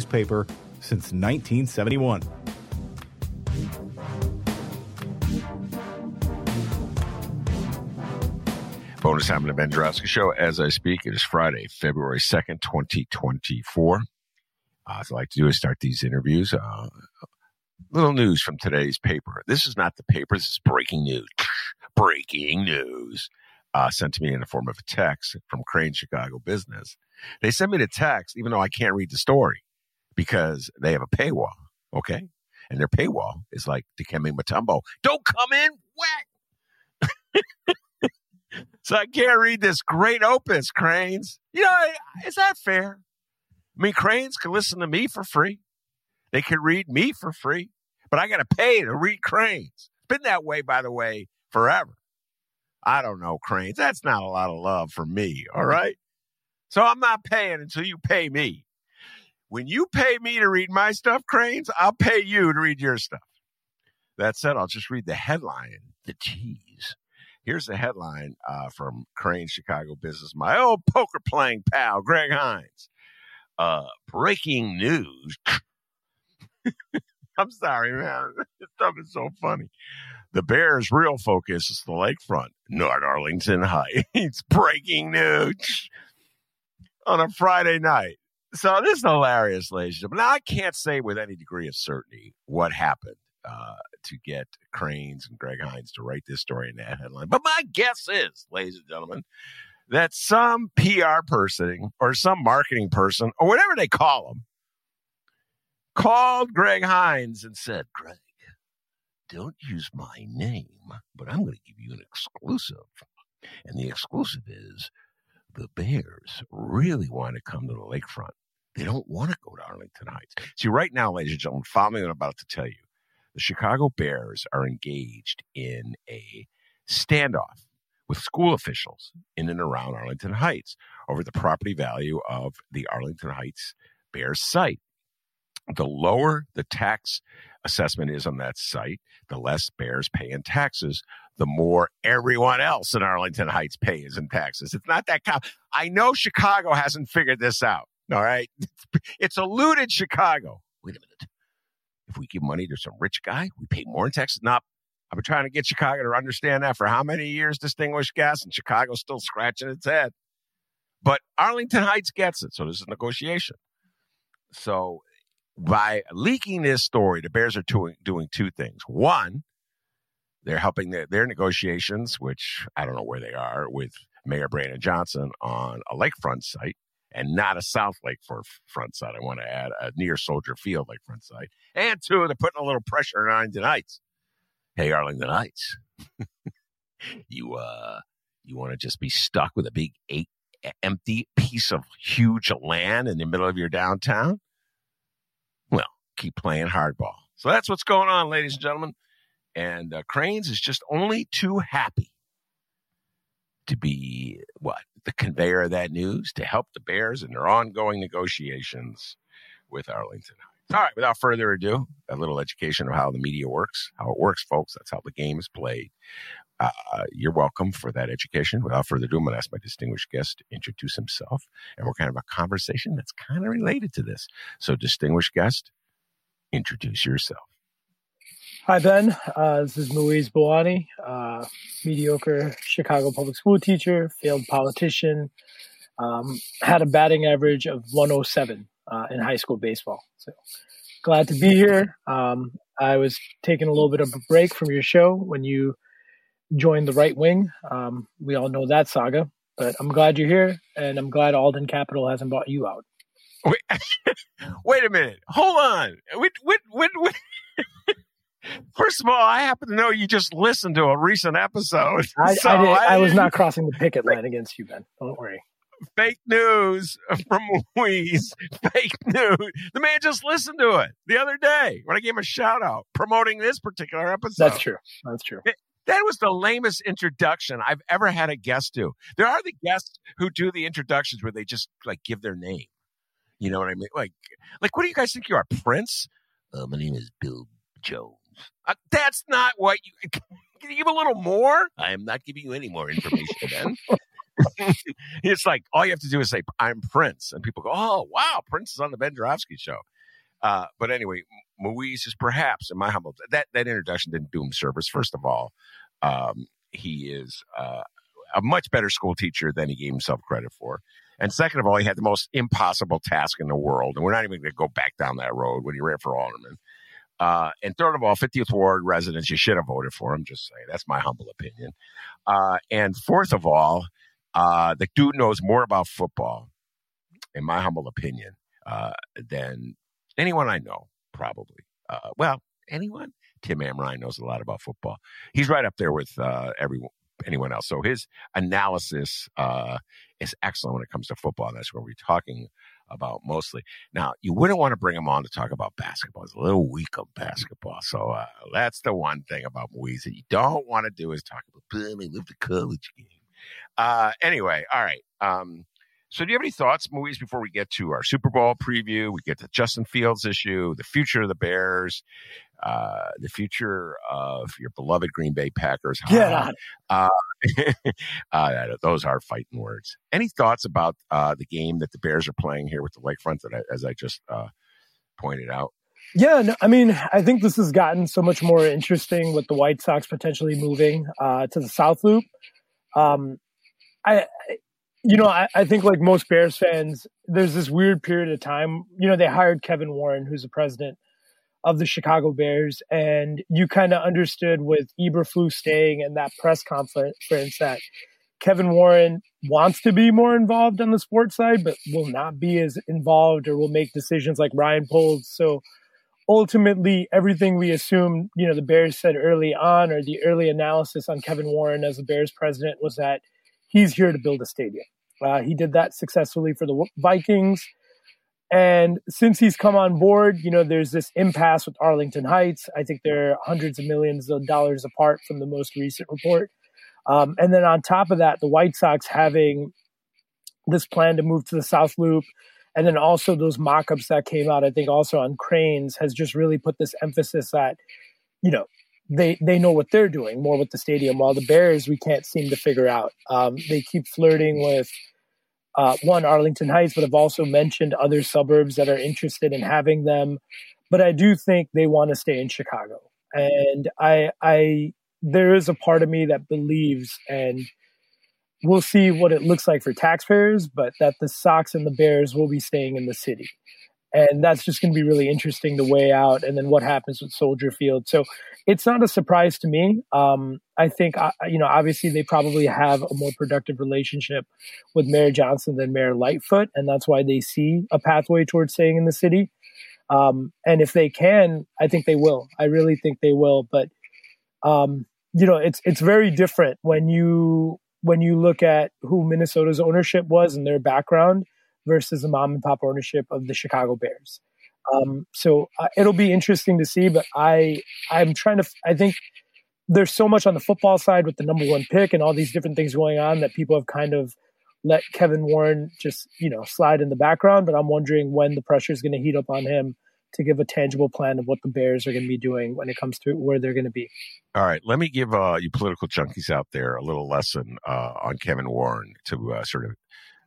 newspaper since 1971. Bonus time the Ben Show. As I speak, it is Friday, February 2nd, 2024. Uh, as I like to do is start these interviews. Uh, little news from today's paper. This is not the paper. This is breaking news. breaking news. Uh, sent to me in the form of a text from Crane Chicago Business. They sent me the text, even though I can't read the story because they have a paywall. Okay. And their paywall is like Dikembe Mutombo. Don't come in wet. so I can't read this great opus, Crain's. You know, is that fair? I mean, Crain's can listen to me for free. They can read me for free, but I got to pay to read Crain's. It's been that way, by the way, forever. I don't know, Crain's. That's not a lot of love for me. All right. So I'm not paying until you pay me. When you pay me to read my stuff, Crain's, I'll pay you to read your stuff. That said, I'll just read the headline, the tease. Here's the headline uh, from Crane Chicago Business. My old poker playing pal, Greg Hinz. Uh, breaking news. I'm sorry, man. This stuff is so funny. The Bears' real focus is the lakefront, not Arlington Heights. breaking news on a Friday night. So this is hilarious, ladies and gentlemen. Now, I can't say with any degree of certainty what happened uh, to get Crain's and Greg Hinz to write this story in that headline. But my guess is, ladies and gentlemen, that some PR person or some marketing person or whatever they call them called Greg Hinz and said, Greg, don't use my name, but I'm going to give you an exclusive. And the exclusive is the Bears really want to come to the lakefront. They don't want to go to Arlington Heights. See, right now, ladies and gentlemen, follow me what I'm about to tell you. The Chicago Bears are engaged in a standoff with school officials in and around Arlington Heights over the property value of the Arlington Heights Bears site. The lower the tax assessment is on that site, the less Bears pay in taxes, the more everyone else in Arlington Heights pays in taxes. It's not that. Com- I know Chicago hasn't figured this out. All right. It's eluded Chicago. Wait a minute. If we give money to some rich guy, we pay more in taxes. Not. I've been trying to get Chicago to understand that for how many years, distinguished guests, and Chicago's still scratching its head. But Arlington Heights gets it. So this is negotiation. So by leaking this story, the Bears are doing, doing two things. One, they're helping their, their negotiations, which I don't know where they are, with Mayor Brandon Johnson on a lakefront site and not a South Lake for front. I want to add a near Soldier Field lakefront site. And two, they're putting a little pressure on Arlington Heights. Hey, Arlington Heights, you uh, you want to just be stuck with a big eight empty piece of huge land in the middle of your downtown? Keep playing hardball. So that's what's going on, ladies and gentlemen. And uh, Crain's is just only too happy to be what the conveyor of that news to help the Bears in their ongoing negotiations with Arlington Heights. All right, without further ado, a little education of how the media works, how it works, folks. That's how the game is played. Uh, you're welcome for that education. Without further ado, I'm going to ask my distinguished guest to introduce himself, and we're kind of a conversation that's kind of related to this. So, distinguished guest, introduce yourself. Hi, Ben. Uh, this is Mueze Bawany, uh, mediocre Chicago public school teacher, failed politician, um, had a batting average of 107 uh, in high school baseball. So glad to be here. Um, I was taking a little bit of a break from your show when you joined the right wing. Um, we all know that saga, but I'm glad you're here, and I'm glad Alden Capital hasn't bought you out. Wait, wait a minute. Hold on. Wait, wait, wait, wait. First of all, I happen to know you just listened to a recent episode. I, so I, did, I, I was not crossing the picket line against you, Ben. Don't worry fake news from Mueze. Fake news. The man just listened to it the other day when I gave him a shout out promoting this particular episode. That's true. That's true. It, that was the lamest introduction I've ever had a guest do. There are the guests who do the introductions where they just like give their name. You know what I mean? Like, like what do you guys think you are, Prince? Uh, my name is Bill Jones. Uh, that's not what you. Can you give a little more? I am not giving you any more information, then. it's like all you have to do is say, "I'm Prince," and people go, "Oh, wow, Prince is on the Ben Joravsky show." Uh, but anyway, Mueze is perhaps, in my humble that that introduction didn't do him service. First of all, um, he is uh, a much better school teacher than he gave himself credit for. And second of all, he had the most impossible task in the world. And we're not even going to go back down that road when he ran for alderman. Uh, and third of all, 50th Ward residents, you should have voted for him. Just say that's my humble opinion. Uh, and fourth of all, uh, the dude knows more about football, in my humble opinion, uh, than anyone I know, probably. Uh, well, anyone? Tim Amrine knows a lot about football. He's right up there with uh, everyone, anyone else. So his analysis uh, is excellent when it comes to football. And that's what we're talking about mostly. Now, you wouldn't want to bring him on to talk about basketball. It's a little weak on basketball. So uh, that's the one thing about Mueze that you don't want to do is talk about, I love the college game. Uh, anyway, all right. Um, so, do you have any thoughts, Mueze, before we get to our Super Bowl preview? We get to Justin Fields issue, the future of the Bears, uh, the future of your beloved Green Bay Packers. Get on. Uh, uh, those are fighting words. Any thoughts about uh, the game that the Bears are playing here with the Lakefront, that I, as I just uh, pointed out? Yeah, no, I mean, I think this has gotten so much more interesting with the White Sox potentially moving uh, to the South Loop. Um, I, you know, I, I, think like most Bears fans, there's this weird period of time. You know, they hired Kevin Warren, who's the president of the Chicago Bears, and you kind of understood with Eberflus staying and that press conference that Kevin Warren wants to be more involved on the sports side, but will not be as involved or will make decisions like Ryan Poles. So ultimately, everything we assumed, you know, the Bears said early on, or the early analysis on Kevin Warren as the Bears president was that he's here to build a stadium. Uh, he did that successfully for the Vikings. And since he's come on board, you know, there's this impasse with Arlington Heights. I think they're hundreds of millions of dollars apart from the most recent report. Um, and then on top of that, the White Sox having this plan to move to the South Loop. And then also those mock ups that came out, I think also on Crain's has just really put this emphasis that, you know, they they know what they're doing more with the stadium. While the Bears, we can't seem to figure out. Um, they keep flirting with uh, one Arlington Heights, but I've also mentioned other suburbs that are interested in having them. But I do think they want to stay in Chicago, and I I there is a part of me that believes and we'll see what it looks like for taxpayers, but that the Sox and the Bears will be staying in the city and that's just going to be really interesting to weigh out and then what happens with soldier field. So it's not a surprise to me. Um, i think uh, you know obviously they probably have a more productive relationship with mayor johnson than mayor lightfoot and that's why they see a pathway towards staying in the city. Um, and if they can i think they will. I really think they will but um, you know it's it's very different when you when you look at who minnesota's ownership was and their background versus the mom and pop ownership of the Chicago Bears. Um, so uh, it'll be interesting to see, but I I'm trying to I think there's so much on the football side with the number one pick and all these different things going on that people have kind of let Kevin Warren just you know slide in the background. But I'm wondering when the pressure is going to heat up on him to give a tangible plan of what the Bears are going to be doing when it comes to where they're going to be. All right, let me give uh, you political junkies out there a little lesson uh, on Kevin Warren to uh, sort of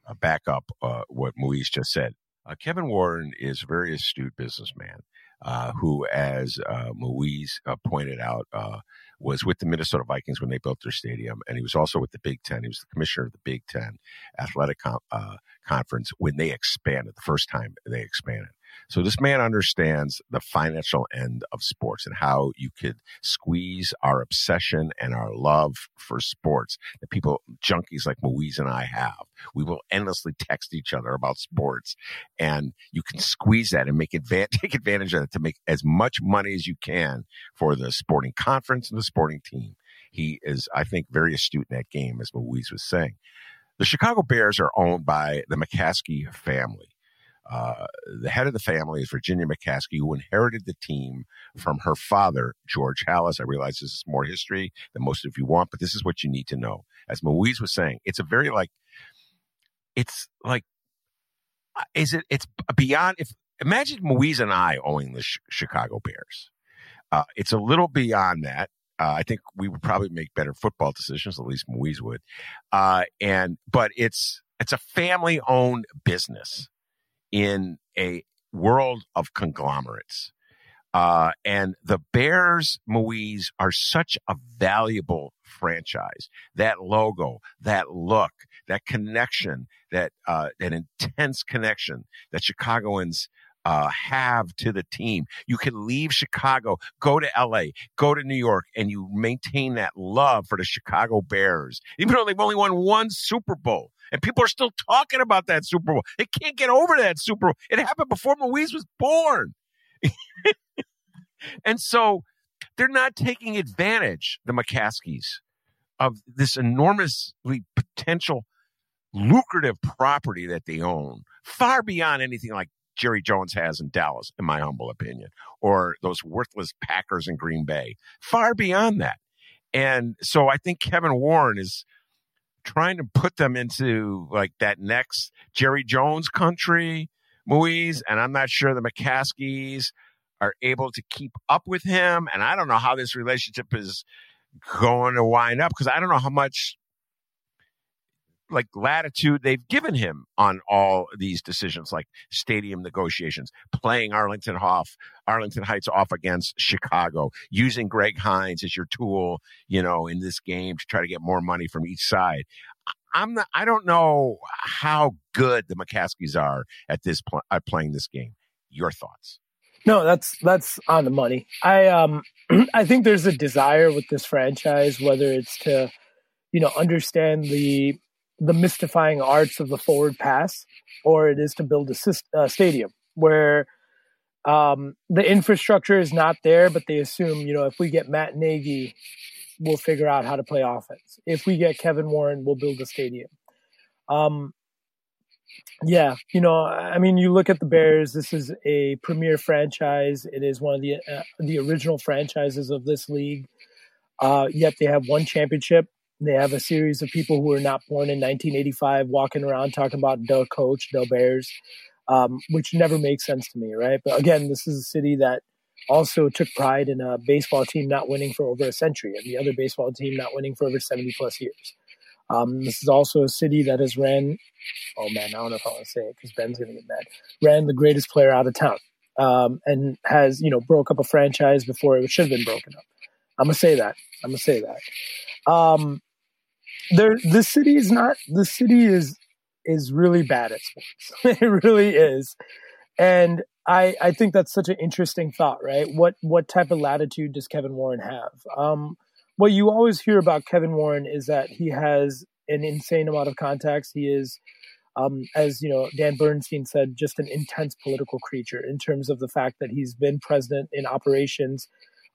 Uh, back up uh, what Mueze just said. Uh, Kevin Warren is a very astute businessman uh, who, as uh, Mueze pointed out, was with the Minnesota Vikings when they built their stadium, and he was also with the Big Ten. He was the commissioner of the Big Ten Athletic Conference when they expanded the first time they expanded. So this man understands the financial end of sports and how you could squeeze our obsession and our love for sports that people, junkies like Mueze and I have. We will endlessly text each other about sports and you can squeeze that and make advantage, take advantage of it to make as much money as you can for the sporting conference and the sporting team. He is, I think, very astute in that game, as Mueze was saying. The Chicago Bears are owned by the McCaskey family. Uh, the head of the family is Virginia McCaskey, who inherited the team from her father, George Halas. I realize this is more history than most of you want, but this is what you need to know. As Mueze was saying, it's a very like, it's like, uh, is it, it's beyond, if, imagine Mueze and I owning the Sh- Chicago Bears. Uh, it's a little beyond that. Uh, I think we would probably make better football decisions, at least Mueze would. Uh, and, but it's, it's a family owned business in a world of conglomerates. Uh, and the Bears, Mueze, are such a valuable franchise. That logo, that look, that connection, that uh, that intense connection that Chicagoans uh, have to the team. You can leave Chicago, go to LA, go to New York, and you maintain that love for the Chicago Bears, even though they've only won one Super Bowl. And people are still talking about that Super Bowl. They can't get over that Super Bowl. It happened before Mueze was born. and so they're not taking advantage, the McCaskeys, of this enormously potential lucrative property that they own, far beyond anything like Jerry Jones has in Dallas, in my humble opinion, or those worthless Packers in Green Bay, far beyond that. And so I think Kevin Warren is trying to put them into like that next Jerry Jones country, Mueze, and I'm not sure the McCaskeys are able to keep up with him. And I don't know how this relationship is going to wind up because I don't know how much like latitude they've given him on all these decisions, like stadium negotiations, playing Arlington Hoff, Arlington Heights off against Chicago, using Greg Hinz as your tool, you know, in this game to try to get more money from each side. I'm not, I don't know how good the McCaskeys are at this pl- at playing this game. Your thoughts? No, that's that's on the money. I um I think there's a desire with this franchise, whether it's to you know understand the the mystifying arts of the forward pass, or it is to build a uh, stadium where um, the infrastructure is not there, but they assume, you know, if we get Matt Nagy, we'll figure out how to play offense. If we get Kevin Warren, we'll build a stadium. Um, yeah, you know, I mean, you look at the Bears. This is a premier franchise. It is one of the uh, the original franchises of this league. Uh, yet they have one championship they have a series of people who were not born in 1985 walking around talking about the coach, the Bears, um, which never makes sense to me, right? But again, this is a city that also took pride in a baseball team not winning for over a century and the other baseball team not winning for over 70 plus years. Um, this is also a city that has ran, oh man, I don't know if I want to say it because Ben's going to get mad, ran the greatest player out of town um, and has, you know, broke up a franchise before it should have been broken up. I'm going to say that. I'm going to say that. Um, there the city is not the city is is really bad at sports. it really is. And I I think that's such an interesting thought, right? What what type of latitude does Kevin Warren have? Um, what you always hear about Kevin Warren is that he has an insane amount of contacts. He is um, as you know, Dan Bernstein said, just an intense political creature in terms of the fact that he's been president in operations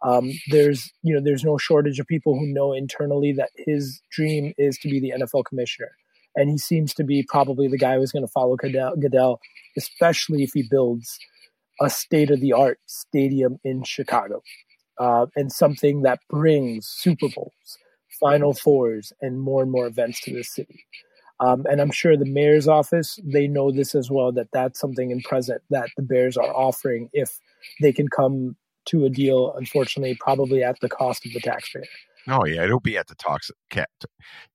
um, there's you know there's no shortage of people who know internally that his dream is to be the NFL commissioner, and he seems to be probably the guy who's going to follow Goodell, Goodell, especially if he builds a state of the art stadium in Chicago, uh, and something that brings Super Bowls, Final Fours, and more and more events to this city. Um, and I'm sure the mayor's office they know this as well that that's something in present that the Bears are offering if they can come to a deal, unfortunately, probably at the cost of the taxpayer. Oh yeah, it'll be at the tox-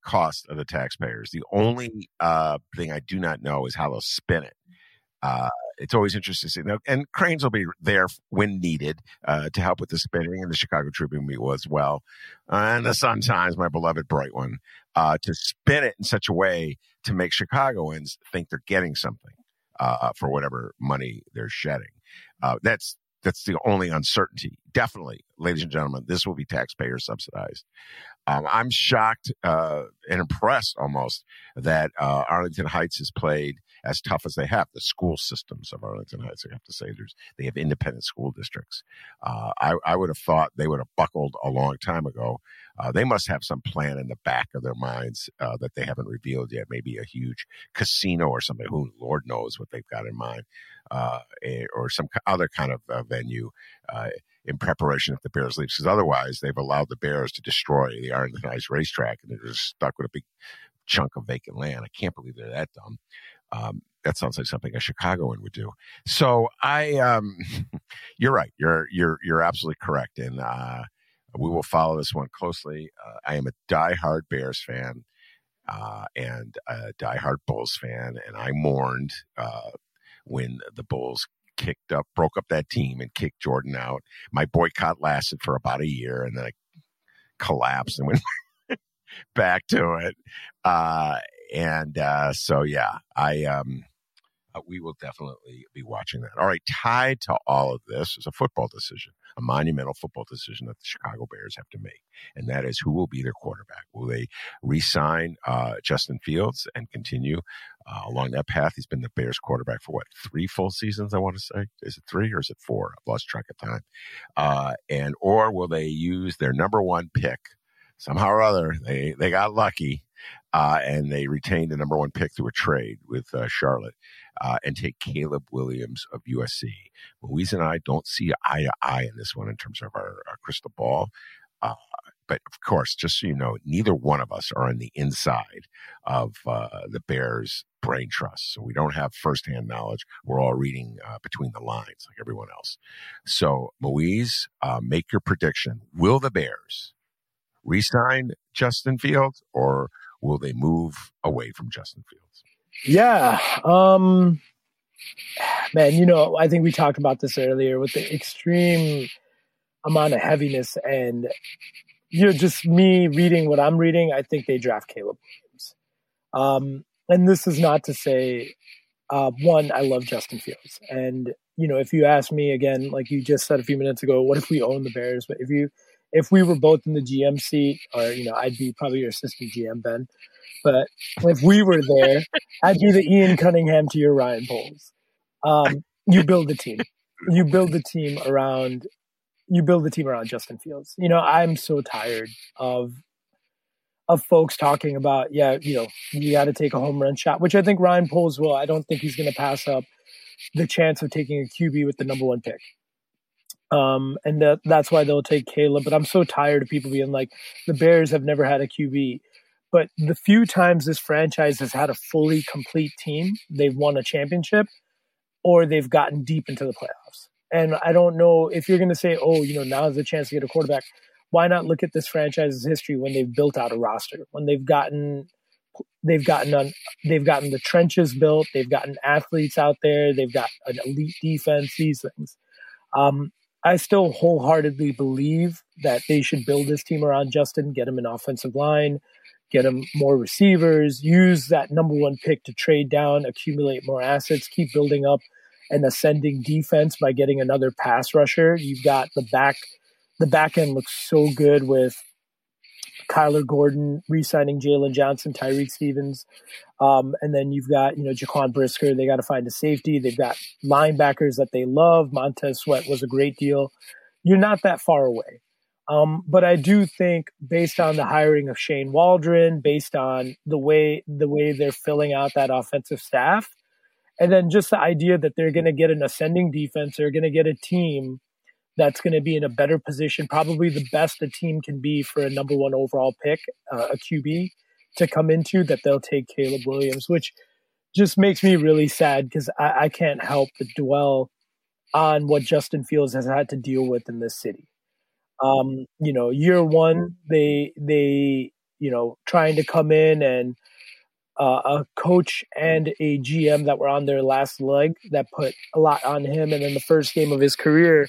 cost of the taxpayers. The only uh, thing I do not know is how they'll spin it. Uh, it's always interesting to see. Now, and Crain's will be there when needed uh, to help with the spinning, and the Chicago Tribune will as well, and the Sun Times, my beloved bright one, uh, to spin it in such a way to make Chicagoans think they're getting something uh, for whatever money they're shedding. Uh, that's that's the only uncertainty. Definitely, ladies and gentlemen, this will be taxpayer subsidized. Um, I'm shocked uh, and impressed almost that uh, Arlington Heights has played as tough as they have. The school systems of Arlington Heights, I have to say, there's they have independent school districts. Uh, I, I, would have thought they would have buckled a long time ago. Uh, they must have some plan in the back of their minds uh, that they haven't revealed yet. Maybe a huge casino or something. Who Lord knows what they've got in mind, uh, or some other kind of uh, venue uh, in preparation if the Bears leave. Because otherwise, they've allowed the Bears to destroy the Arlington Heights racetrack, and they're just stuck with a big chunk of vacant land. I can't believe they're that dumb. Um, that sounds like something a Chicagoan would do. So I, um, you're right. You're you're you're absolutely correct, and uh, we will follow this one closely. Uh, I am a diehard Bears fan uh, and a diehard Bulls fan, and I mourned uh, when the Bulls kicked up, broke up that team, and kicked Jordan out. My boycott lasted for about a year, and then I collapsed and went back to it. Uh, and uh, so, yeah, I um, uh, we will definitely be watching that. All right, tied to all of this is a football decision, a monumental football decision that the Chicago Bears have to make, and that is who will be their quarterback. Will they re-sign uh, Justin Fields and continue uh, along that path? He's been the Bears quarterback for what three full seasons? I want to say is it three or is it four? I've lost track of time. Uh, and or will they use their number one pick? Somehow or other, they they got lucky uh, and they retain the number one pick through a trade with uh, Charlotte uh, and take Caleb Williams of USC. Mueze and I don't see eye to eye in this one in terms of our, our crystal ball. Uh, but of course, just so you know, neither one of us are on the inside of uh, the Bears brain trust. So we don't have firsthand knowledge. We're all reading uh, between the lines like everyone else. So, Mueze, make your prediction. Will the Bears resign Justin Fields or will they move away from Justin Fields? Yeah. Um, man, you know, I think we talked about this earlier with the extreme amount of heaviness and you know, just me reading what I'm reading, I think they draft Caleb Williams. Um, and this is not to say, uh, one, I love Justin Fields. And, you know, if you ask me again, like you just said a few minutes ago, what if we own the Bears? But if you if we were both in the GM seat, or you know, I'd be probably your assistant GM, Ben. But if we were there, I'd be the Ian Cunningham to your Ryan Poles. Um, you build the team. You build the team around. You build the team around Justin Fields. You know, I'm so tired of of folks talking about, yeah, you know, you got to take a home run shot, which I think Ryan Poles will. I don't think he's going to pass up the chance of taking a QB with the number one pick. Um, and that, that's why they'll take Caleb. But I'm so tired of people being like, the Bears have never had a QB. But the few times this franchise has had a fully complete team, they've won a championship or they've gotten deep into the playoffs. And I don't know if you're going to say, oh, you know, now's the chance to get a quarterback. Why not look at this franchise's history when they've built out a roster, when they've gotten they've gotten on they've gotten the trenches built, they've gotten athletes out there, they've got an elite defense, these things. Um, I still wholeheartedly believe that they should build this team around Justin, get him an offensive line, get him more receivers, use that number one pick to trade down, accumulate more assets, keep building up an ascending defense by getting another pass rusher. You've got the back the back end looks so good with Kyler Gordon re-signing Jaylon Johnson, Tyrique Stevens, um, and then you've got you know Jaquan Brisker. They got to find a safety. They've got linebackers that they love. Montez Sweat was a great deal. You're not that far away, um, but I do think based on the hiring of Shane Waldron, based on the way the way they're filling out that offensive staff, and then just the idea that they're going to get an ascending defense, they're going to get a team that's going to be in a better position, probably the best a team can be for a number one overall pick, uh, a QB to come into, that they'll take Caleb Williams, which just makes me really sad because I, I, can't help but dwell on what Justin Fields has had to deal with in this city. Um, you know, year one, they they you know trying to come in and uh, a coach and a GM that were on their last leg that put a lot on him. And then the first game of his career,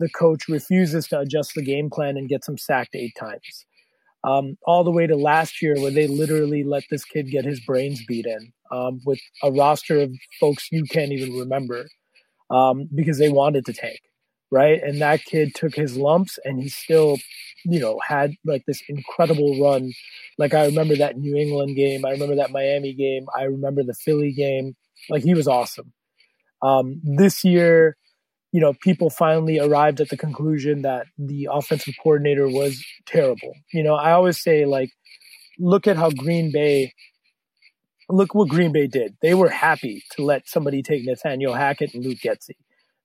the coach refuses to adjust the game plan and gets him sacked eight times. Um, all the way to last year, where they literally let this kid get his brains beat in um, with a roster of folks you can't even remember um, because they wanted to tank, right? And that kid took his lumps and he still, you know, had like this incredible run. Like I remember that New England game, I remember that Miami game, I remember the Philly game. Like he was awesome. Um, this year, you know, people finally arrived at the conclusion that the offensive coordinator was terrible. You know, I always say, like, look at how Green Bay, look what Green Bay did. They were happy to let somebody take Nathaniel Hackett and Luke Getsy.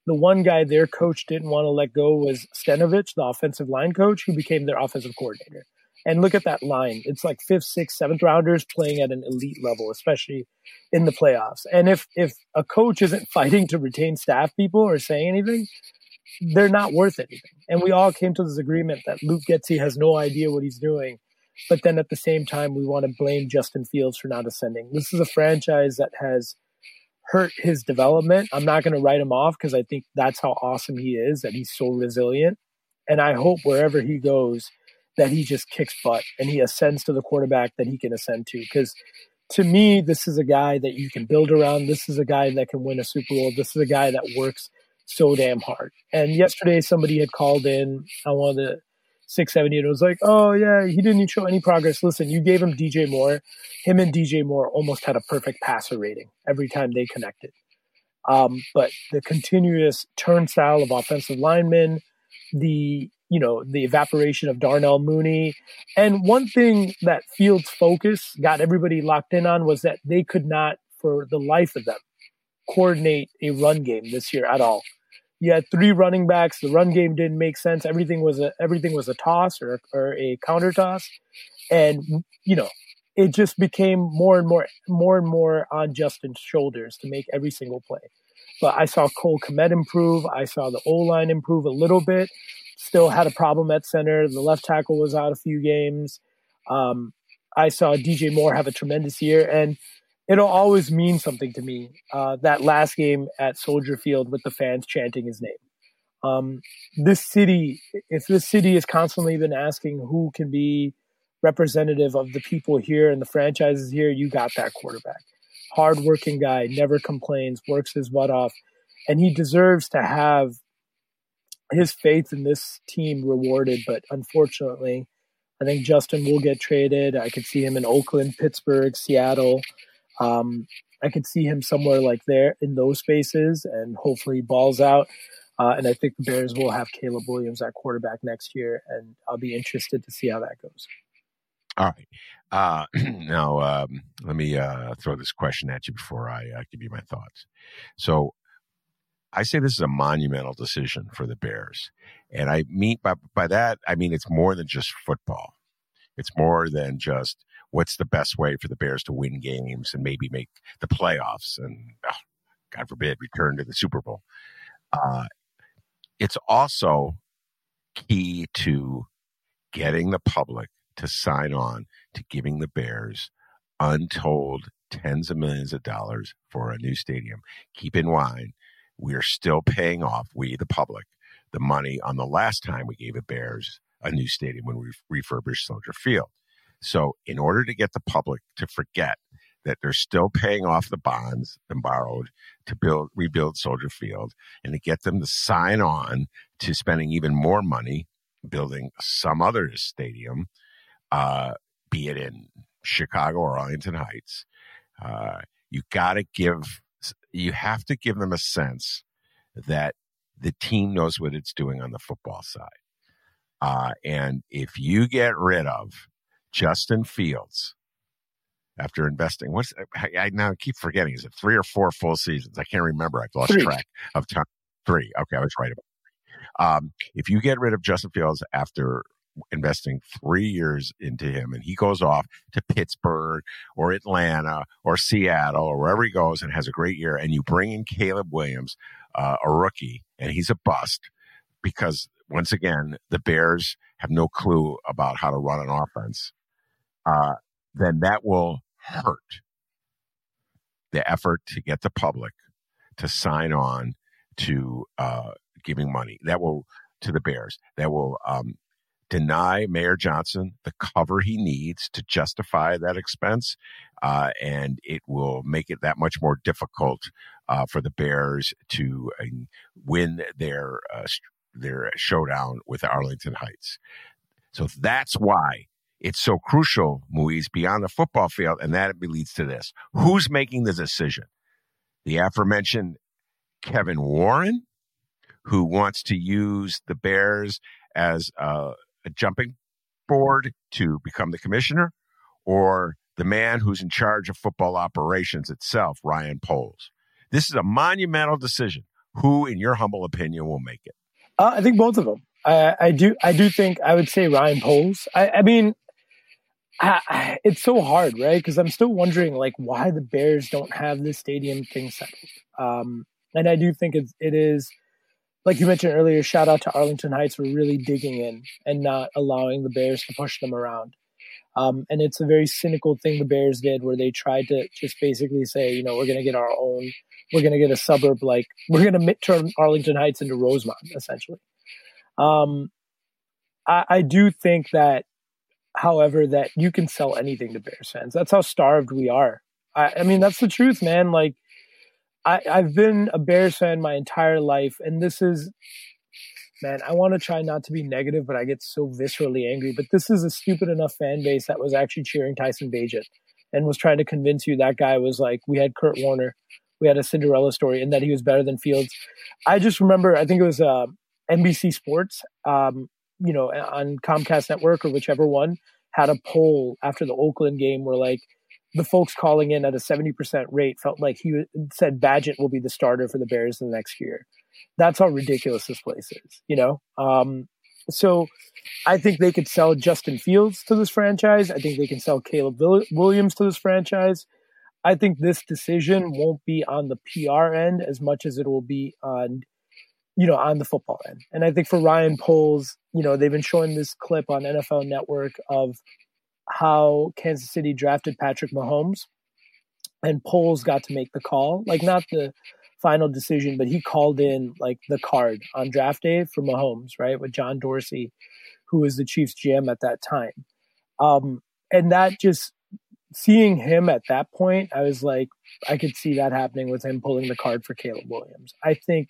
The one guy their coach didn't want to let go was Stenavich, the offensive line coach, who became their offensive coordinator. And look at that line. It's like fifth, sixth, seventh rounders playing at an elite level, especially in the playoffs. And if if a coach isn't fighting to retain staff people or saying anything, they're not worth anything. And we all came to this agreement that Luke Getsy has no idea what he's doing. But then at the same time, we want to blame Justin Fields for not ascending. This is a franchise that has hurt his development. I'm not going to write him off because I think that's how awesome he is, that he's so resilient. And I hope wherever he goes, that he just kicks butt and he ascends to the quarterback that he can ascend to. Because to me, this is a guy that you can build around. This is a guy that can win a Super Bowl. This is a guy that works so damn hard. And yesterday, somebody had called in on one of the six seventy, and it was like, "Oh yeah, he didn't show any progress." Listen, you gave him DJ Moore. Him and DJ Moore almost had a perfect passer rating every time they connected. Um, but the continuous turnstile of offensive linemen, the you know, the evaporation of Darnell Mooney. And one thing that Fields' focus got everybody locked in on was that they could not, for the life of them, coordinate a run game this year at all. You had three running backs. The run game didn't make sense. Everything was a everything was a toss or or a counter toss, and you know it just became more and more more and more on Justin's shoulders to make every single play. But I saw Cole Kmet improve. I saw the O line improve a little bit still had a problem at center. The left tackle was out a few games. Um, I saw DJ Moore have a tremendous year, and it'll always mean something to me. Uh, that last game at Soldier Field with the fans chanting his name. Um, this city, if this city has constantly been asking who can be representative of the people here and the franchises here, you got that quarterback. Hardworking guy, never complains, works his butt off, and he deserves to have his faith in this team rewarded. But unfortunately, I think Justin will get traded. I could see him in Oakland, Pittsburgh, Seattle. Um, I could see him somewhere like there in those spaces, and hopefully balls out. Uh, and I think the Bears will have Caleb Williams at quarterback next year, and I'll be interested to see how that goes. All right. Uh, now, um, let me uh, throw this question at you before I uh, give you my thoughts. So, I say this is a monumental decision for the Bears. And I mean by, by that, I mean it's more than just football. It's more than just what's the best way for the Bears to win games and maybe make the playoffs and, oh, God forbid, return to the Super Bowl. Uh, it's also key to getting the public to sign on to giving the Bears untold tens of millions of dollars for a new stadium. Keep in mind, we are still paying off, we, the public, the money on the last time we gave the Bears a new stadium when we refurbished Soldier Field. So, in order to get the public to forget that they're still paying off the bonds and borrowed to build rebuild Soldier Field, and to get them to sign on to spending even more money building some other stadium, uh, be it in Chicago or Arlington Heights, uh, you got to give you have to give them a sense that the team knows what it's doing on the football side. Uh, and if you get rid of Justin Fields after investing, what's I, I now keep forgetting, is it three or four full seasons? I can't remember. I've lost three. track of time. Three. Okay, I was right about. Three. Um, if you get rid of Justin Fields after investing three years into him and he goes off to Pittsburgh or Atlanta or Seattle or wherever he goes and has a great year and you bring in Caleb Williams, uh, a rookie, and he's a bust because once again, the Bears have no clue about how to run an offense, uh, then that will hurt the effort to get the public to sign on to uh, giving money. That will to the Bears. That will um, deny Mayor Johnson the cover he needs to justify that expense, uh, and it will make it that much more difficult uh, for the Bears to uh, win their uh, their showdown with Arlington Heights. So that's why it's so crucial, Mueze, beyond the football field, and that leads to this: who's making the decision? The aforementioned Kevin Warren, who wants to use the Bears as a, a jumping board to become the commissioner, or the man who's in charge of football operations itself, Ryan Poles. This is a monumental decision. Who, in your humble opinion, will make it? Uh, I think both of them. I, I, do. I do think I would say Ryan Poles. I, I mean, I, it's so hard, right? Because I'm still wondering, like, why the Bears don't have this stadium thing settled. Um, and I do think it's, it is, like you mentioned earlier. Shout out to Arlington Heights for really digging in and not allowing the Bears to push them around. Um, and it's a very cynical thing the Bears did, where they tried to just basically say, you know, we're going to get our own, we're going to get a suburb like we're going to turn Arlington Heights into Rosemont, essentially. Um, I, I do think that, however, that you can sell anything to Bears fans. That's how starved we are. I, I mean, that's the truth, man. Like, I, I've been a Bears fan my entire life, and this is man, I want to try not to be negative, but I get so viscerally angry. But this is a stupid enough fan base that was actually cheering Tyson Bagent and was trying to convince you that guy was like, we had Kurt Warner, we had a Cinderella story, and that he was better than Fields. I just remember, I think it was uh, NBC Sports, um, you know, on Comcast Network or whichever one, had a poll after the Oakland game where like the folks calling in at a 70% rate felt like he said Bagent will be the starter for the Bears in the next year. That's how ridiculous this place is, you know? Um, so I think they could sell Justin Fields to this franchise. I think they can sell Caleb Williams to this franchise. I think this decision won't be on the PR end as much as it will be on, you know, on the football end. And I think for Ryan Poles, you know, they've been showing this clip on NFL Network of how Kansas City drafted Patrick Mahomes and Poles got to make the call. Like not the final decision, but he called in like the card on draft day for Mahomes, right? With John Dorsey, who was the Chiefs GM at that time. Um, and that just seeing him at that point, I was like, I could see that happening with him pulling the card for Caleb Williams. I think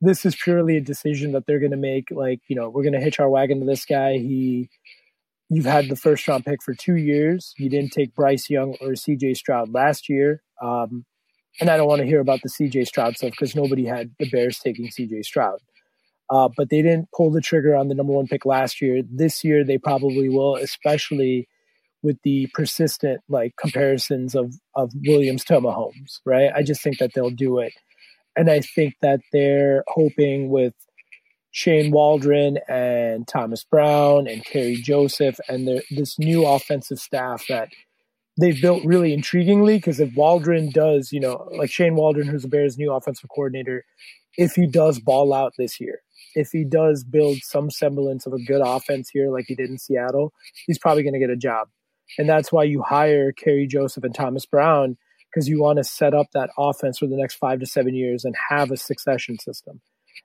this is purely a decision that they're going to make. Like, you know, we're going to hitch our wagon to this guy. He, you've had the first round pick for two years. You didn't take Bryce Young or CJ Stroud last year. Um, and I don't want to hear about the CJ Stroud stuff because nobody had the Bears taking CJ Stroud. Uh, but they didn't pull the trigger on the number one pick last year. This year they probably will, especially with the persistent like comparisons of of Williams to Mahomes, right? I just think that they'll do it, and I think that they're hoping with Shane Waldron and Thomas Brown and Kerry Joseph and this new offensive staff that they've built really intriguingly because if Waldron does, you know, like Shane Waldron, who's the Bears' new offensive coordinator, if he does ball out this year, if he does build some semblance of a good offense here, like he did in Seattle, he's probably going to get a job. And that's why you hire Kerry Joseph and Thomas Brown because you want to set up that offense for the next five to seven years and have a succession system.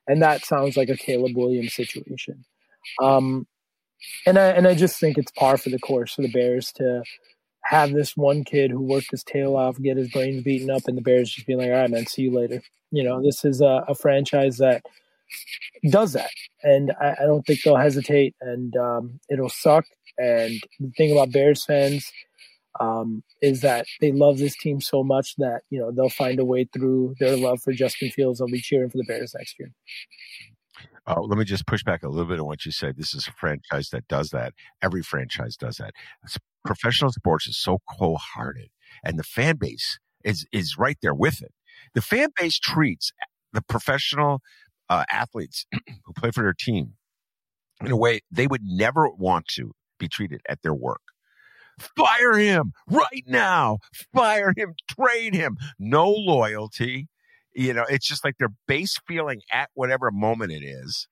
And that sounds like a Caleb Williams situation. Um, and I and I just think it's par for the course for the Bears to have this one kid who worked his tail off get his brains beaten up, and the Bears just being like, "All right, man, see you later." You know, this is a, a franchise that does that, and I, I, don't think they'll hesitate, and um, it'll suck. And the thing about Bears fans um, is that they love this team so much that you know they'll find a way through their love for Justin Fields. They'll be cheering for the Bears next year. Uh, let me just push back a little bit on what you said. This is a franchise that does that. Every franchise does that. professional sports is so cold hearted, and the fan base is is right there with it. The fan base treats the professional uh, athletes who play for their team in a way they would never want to be treated at their work. Fire him right now. Fire him. Trade him. No loyalty. You know, it's just like their base feeling at whatever moment it is.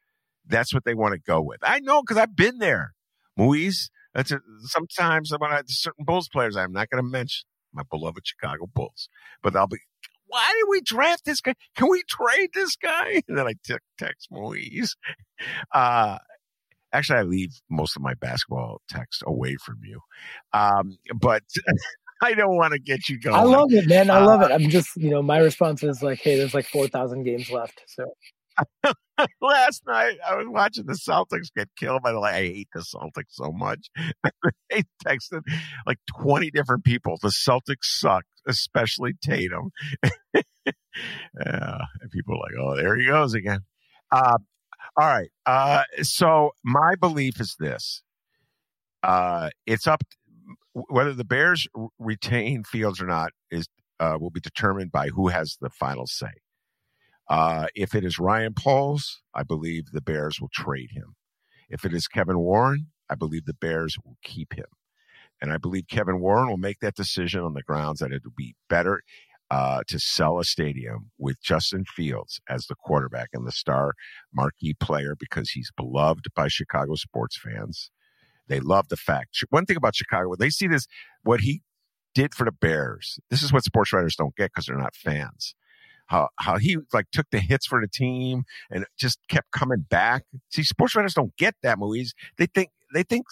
That's what they want to go with. I know because I've been there. Mueze, that's a, sometimes I certain Bulls players, I'm not going to mention my beloved Chicago Bulls, but I'll be, why did we draft this guy? Can we trade this guy? And then I t- text Mueze. Uh, actually, I leave most of my basketball text away from you. Um, but I don't want to get you going. I love it, man. I love uh, it. I'm just, you know, my response is like, hey, there's like 4,000 games left. So last night I was watching the Celtics get killed by the like I hate the Celtics so much. they texted like 20 different people. The Celtics suck, especially Tatum. yeah, and people are like, oh, there he goes again. Uh, all right. Uh, so my belief is this. Uh, it's up whether the Bears retain Fields or not is uh, will be determined by who has the final say. Uh, if it is Ryan Poles, I believe the Bears will trade him. If it is Kevin Warren, I believe the Bears will keep him. And I believe Kevin Warren will make that decision on the grounds that it would be better uh, to sell a stadium with Justin Fields as the quarterback and the star marquee player because he's beloved by Chicago sports fans. They love the fact. One thing about Chicago, when they see this, what he did for the Bears, this is what sports writers don't get because they're not fans how how he like took the hits for the team and just kept coming back. See, sports writers don't get that movies. They think they think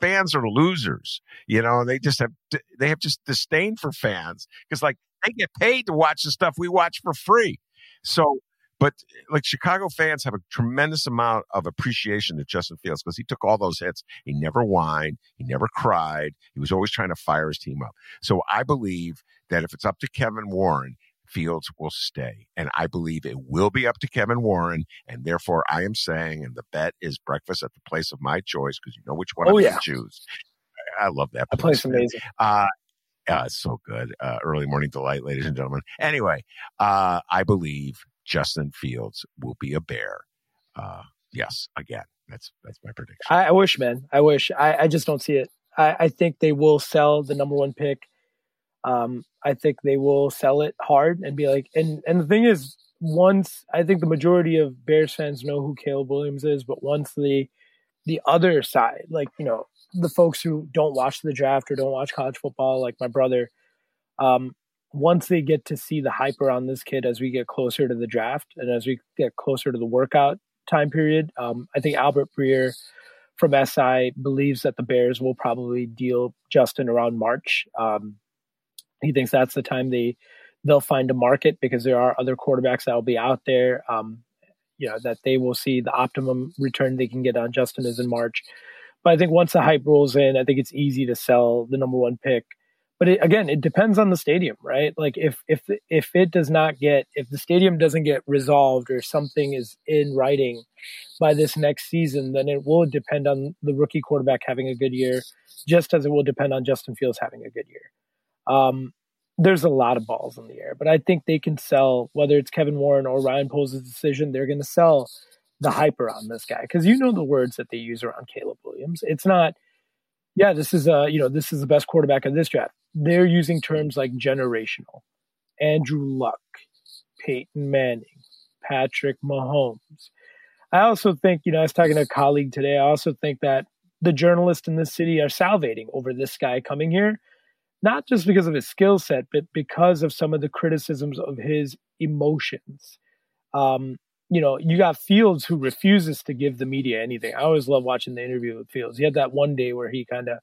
fans are losers. You know, they just have they have just disdain for fans because like they get paid to watch the stuff we watch for free. So, but like Chicago fans have a tremendous amount of appreciation to Justin Fields because he took all those hits. He never whined. He never cried. He was always trying to fire his team up. So I believe that if it's up to Kevin Warren, Fields will stay. And I believe it will be up to Kevin Warren. And therefore, I am saying, and the bet is breakfast at the place of my choice because you know which one oh, I'm yeah. choose. I love that. Place, place amazing. Uh, yeah, so good. Uh, early morning delight, ladies and gentlemen. Anyway, uh, I believe Justin Fields will be a bear. Uh, yes, again, that's that's my prediction. I, I wish, man. I wish. I, I just don't see it. I, I think they will sell the number one pick um, I think they will sell it hard and be like, and and the thing is, once I think the majority of Bears fans know who Caleb Williams is, but once the the other side, like you know, the folks who don't watch the draft or don't watch college football, like my brother, um, once they get to see the hype around this kid as we get closer to the draft and as we get closer to the workout time period, um, I think Albert Breer from SI believes that the Bears will probably deal Justin around March. Um, he thinks that's the time they they'll find a market because there are other quarterbacks that will be out there. Um, you know that they will see the optimum return they can get on Justin is in March. But I think once the hype rolls in, I think it's easy to sell the number one pick. But it, again, it depends on the stadium, right? Like if if if it does not get if the stadium doesn't get resolved or something is in writing by this next season, then it will depend on the rookie quarterback having a good year, just as it will depend on Justin Fields having a good year. Um, there's a lot of balls in the air, but I think they can sell whether it's Kevin Warren or Ryan Poles' decision. They're going to sell the hype around this guy because you know the words that they use around Caleb Williams. It's not, yeah, this is a you know this is the best quarterback of this draft. They're using terms like generational, Andrew Luck, Peyton Manning, Patrick Mahomes. I also think you know I was talking to a colleague today. I also think that the journalists in this city are salivating over this guy coming here not just because of his skill set, but because of some of the criticisms of his emotions. Um, you know, you got Fields who refuses to give the media anything. I always love watching the interview with Fields. He had that one day where he kind of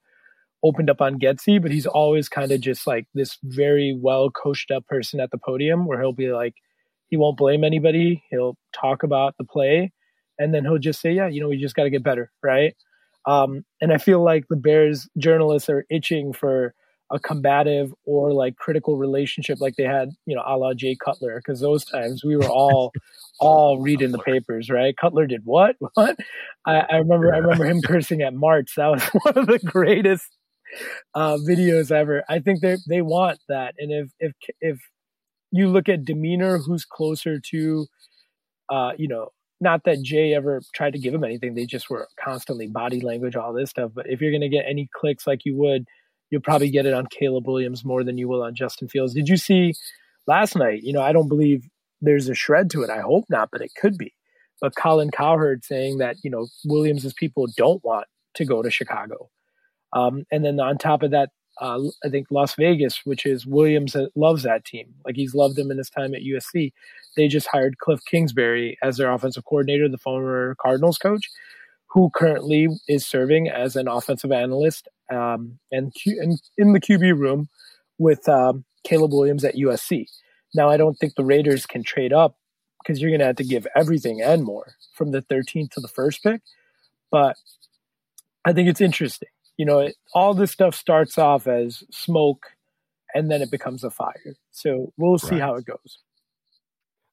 opened up on Getsy, but he's always kind of just like this very well coached up person at the podium where he'll be like, he won't blame anybody. He'll talk about the play and then he'll just say, yeah, you know, we just got to get better. Right. Um, and I feel like the Bears journalists are itching for, a combative or like critical relationship like they had, you know, a la Jay Cutler, because those times we were all all reading the papers, right? Cutler did what? What? I, I remember I remember him cursing at March. That was one of the greatest uh, videos ever. I think they they want that. And if if if you look at demeanor, who's closer to uh, you know, not that Jay ever tried to give him anything. They just were constantly body language, all this stuff. But if you're going to get any clicks like you would, you'll probably get it on Caleb Williams more than you will on Justin Fields. Did you see last night? You know, I don't believe there's a shred to it. I hope not, but it could be. But Colin Cowherd saying that, you know, Williams's people don't want to go to Chicago. Um, and then on top of that, uh, I think Las Vegas, which is Williams loves that team. Like he's loved them in his time at USC. They just hired Cliff Kingsbury as their offensive coordinator, the former Cardinals coach, who currently is serving as an offensive analyst um, and, and, in the QB room with um, Caleb Williams at USC. Now, I don't think the Raiders can trade up because you're going to have to give everything and more from the 13th to the first pick. But I think it's interesting you know, it, all this stuff starts off as smoke and then it becomes a fire. So we'll see right. how it goes.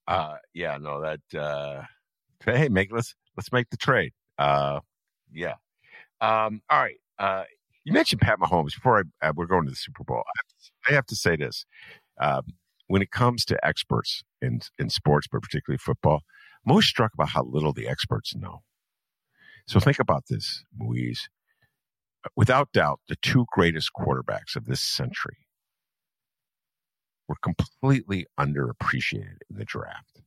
Uh, yeah, no, that, uh, hey, make, let's, let's make the trade. Uh, yeah. Um, all right. Uh, you mentioned Pat Mahomes before I, uh, we're going to the Super Bowl. I have to, say this. Um, when it comes to experts in, in sports, but particularly football, I'm always struck about how little the experts know. So think about this, Mueze without doubt, the two greatest quarterbacks of this century were completely underappreciated in the draft.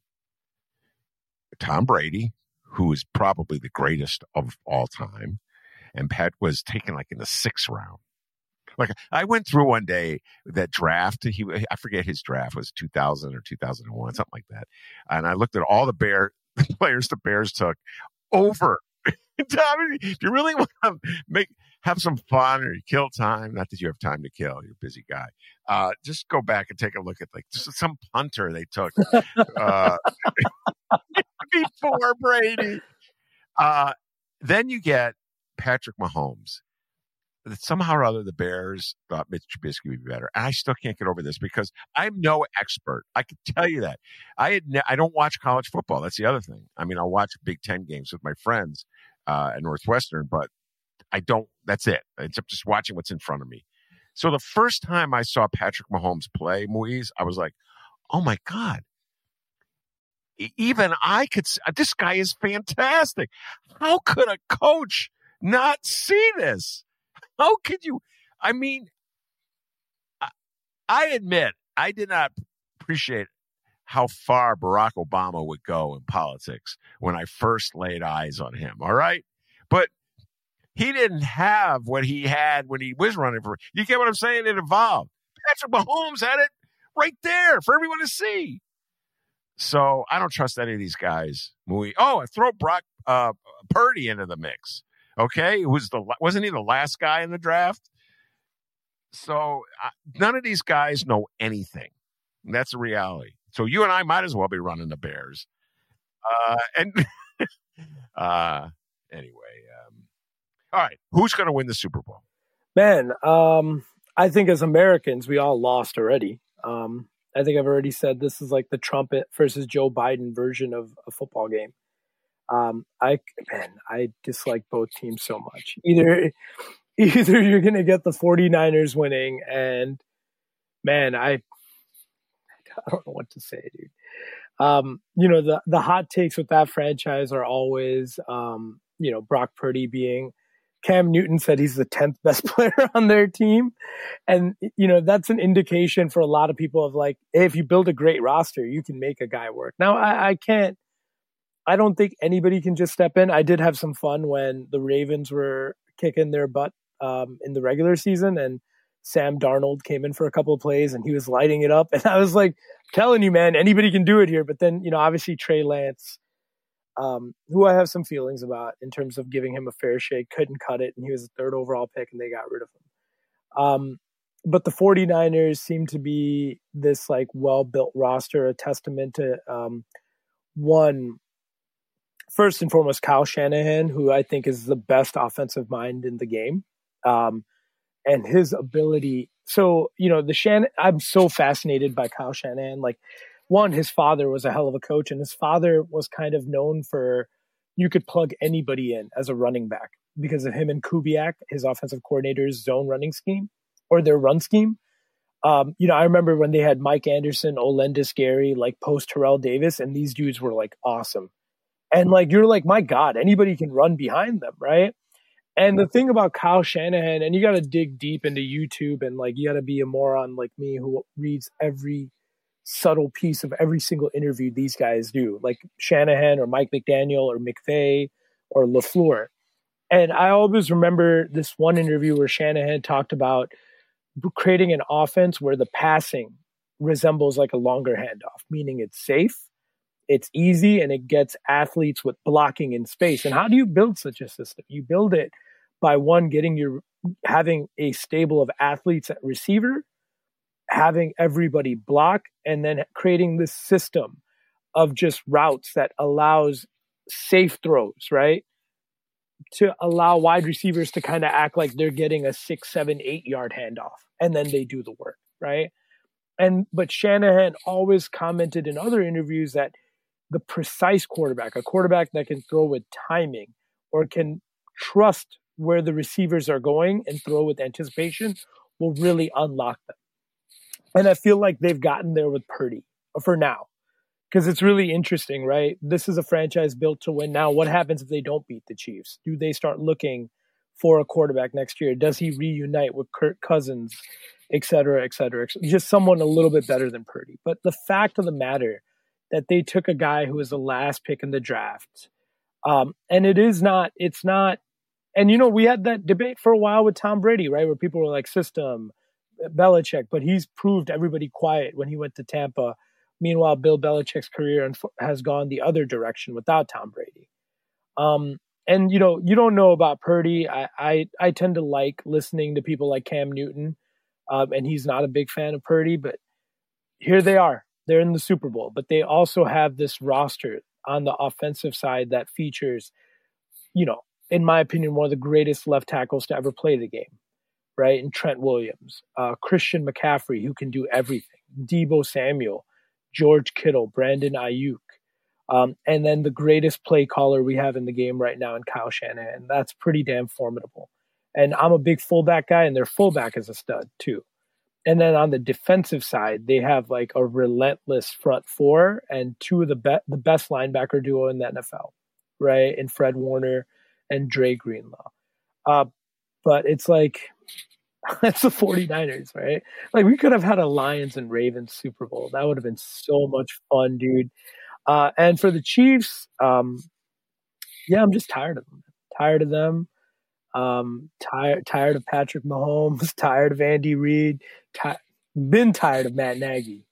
Tom Brady, who is probably the greatest of all time, and Pat was taken like in the sixth round. Like I went through one day that draft. He, I forget his draft was 2000 or 2001, something like that. And I looked at all the Bear players the Bears took over. if you really want to make have some fun or you kill time. Not that you have time to kill, you're a busy guy. Uh, just go back and take a look at like some punter they took uh, before Brady. Uh, then you get Patrick Mahomes. That somehow or other, the Bears thought Mitch Trubisky would be better, and I still can't get over this because I'm no expert. I can tell you that I had ne- I don't watch college football. That's the other thing. I mean, I'll watch Big Ten games with my friends uh, at Northwestern, but I don't. That's it. It's just watching what's in front of me. So the first time I saw Patrick Mahomes play, Mueze, I was like, "Oh my god!" Even I could. This guy is fantastic. How could a coach not see this? How could you? I mean, I admit I did not appreciate how far Barack Obama would go in politics when I first laid eyes on him. All right. But he didn't have what he had when he was running for. You get what I'm saying? It evolved. Patrick Mahomes had it right there for everyone to see. So I don't trust any of these guys. Oh, I throw Brock uh, Purdy into the mix. Okay, it was the wasn't he the last guy in the draft? So uh, none of these guys know anything. That's a reality. So you and I might as well be running the Bears. Uh, and uh, anyway, all right, who's going to win the Super Bowl? Man, um, I think as Americans, we all lost already. Um, I think I've already said this is like the Trump versus Joe Biden version of a football game. Um, I man, I dislike both teams so much. Either either you're going to get the 49ers winning and man, I I don't know what to say, dude. Um, you know, the the hot takes with that franchise are always um, you know, Brock Purdy being Cam Newton said he's the 10th best player on their team. And, you know, that's an indication for a lot of people of like, hey, if you build a great roster, you can make a guy work. Now, I, I can't, I don't think anybody can just step in. I did have some fun when the Ravens were kicking their butt um, in the regular season and Sam Darnold came in for a couple of plays and he was lighting it up. And I was like, telling you, man, anybody can do it here. But then, you know, obviously Trey Lance um, who I have some feelings about in terms of giving him a fair shake. Couldn't cut it, and he was a third overall pick, and they got rid of him. Um, but the 49ers seem to be this like well built roster, a testament to um, one, first and foremost, Kyle Shanahan, who I think is the best offensive mind in the game. Um, and his ability. So, you know, the Shan, I'm so fascinated by Kyle Shanahan. Like, one, his father was a hell of a coach, and his father was kind of known for you could plug anybody in as a running back because of him and Kubiak, his offensive coordinator's zone running scheme or their run scheme. Um, you know, I remember when they had Mike Anderson, Olandis Gary, like post Terrell Davis, and these dudes were like awesome. And like, you're like, my God, anybody can run behind them, right? And the thing about Kyle Shanahan, and you got to dig deep into YouTube and like, you got to be a moron like me who reads every subtle piece of every single interview these guys do, like Shanahan or Mike McDaniel or McVay or LaFleur. And I always remember this one interview where Shanahan talked about creating an offense where the passing resembles like a longer handoff, meaning it's safe, it's easy, and it gets athletes with blocking in space. And how do you build such a system? You build it by one, getting your having a stable of athletes at receiver, having everybody block, and then creating this system of just routes that allows safe throws, right? To allow wide receivers to kind of act like they're getting a six, seven, eight yard handoff, and then they do the work, right? And but Shanahan always commented in other interviews that the precise quarterback, a quarterback that can throw with timing or can trust where the receivers are going and throw with anticipation, will really unlock them. And I feel like they've gotten there with Purdy uh, for now because it's really interesting, right? This is a franchise built to win. Now, what happens if they don't beat the Chiefs? Do they start looking for a quarterback next year? Does he reunite with Kirk Cousins, et cetera, et cetera? Just someone a little bit better than Purdy. But the fact of the matter that they took a guy who was the last pick in the draft, um, and it is not, it's not, and you know, we had that debate for a while with Tom Brady, right? Where people were like, system, Belichick, but he's proved everybody quiet when he went to Tampa Meanwhile, Bill Belichick's career has gone the other direction without Tom Brady. Um, and you know, you don't know about Purdy. I, I, I tend to like listening to people like Cam Newton, um, and he's not a big fan of Purdy. But here they are; they're in the Super Bowl. But they also have this roster on the offensive side that features, you know, in my opinion, one of the greatest left tackles to ever play the game, right? And Trent Williams, uh, Christian McCaffrey, who can do everything, Deebo Samuel, George Kittle, Brandon Aiyuk, um, and then the greatest play caller we have in the game right now in Kyle Shanahan. And that's pretty damn formidable. And I'm a big fullback guy, and their fullback is a stud too. And then on the defensive side, they have like a relentless front four and two of the be- the best linebacker duo in the NFL, right? In Fred Warner and Dre Greenlaw. Uh, but it's like That's the 49ers, right? Like we could have had a Lions and Ravens Super Bowl. That would have been so much fun, dude. Uh, and for the Chiefs, um, yeah, I'm just tired of them. Tired of them. Um, tired, tired of Patrick Mahomes. Tired of Andy Reid. Been tired of Matt Nagy.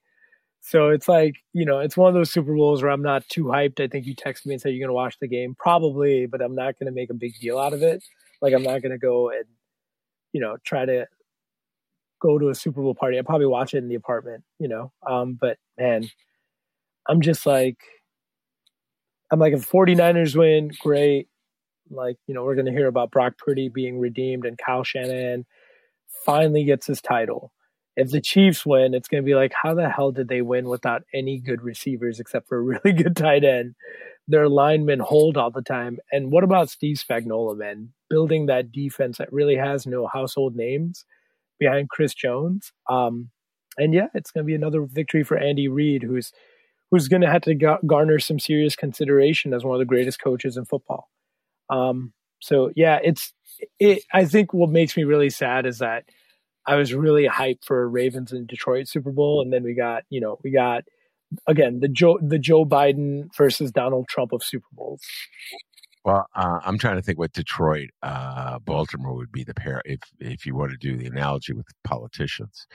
So it's like, you know, it's one of those Super Bowls where I'm not too hyped. I think you text me and say you're to watch the game. Probably, but I'm not to make a big deal out of it. Like, I'm not to go and you know, try to go to a Super Bowl party. I'd probably watch it in the apartment, you know. Um, but man, I'm just like, I'm like, if 49ers win, great. Like, you know, we're going to hear about Brock Purdy being redeemed and Kyle Shanahan finally gets his title. If the Chiefs win, it's going to be like, how the hell did they win without any good receivers except for a really good tight end? Their linemen hold all the time. And what about Steve Spagnuolo, man? building that defense that really has no household names behind Chris Jones. Um, and yeah, it's going to be another victory for Andy Reid, who's who's going to have to garner some serious consideration as one of the greatest coaches in football. Um, so yeah, it's it. I think what makes me really sad is that I was really hyped for Ravens and Detroit Super Bowl, and then we got you know we got again the Joe the Joe Biden versus Donald Trump of Super Bowls. Well, uh, I'm trying to think what Detroit, uh, Baltimore would be the pair if if you want to do the analogy with politicians.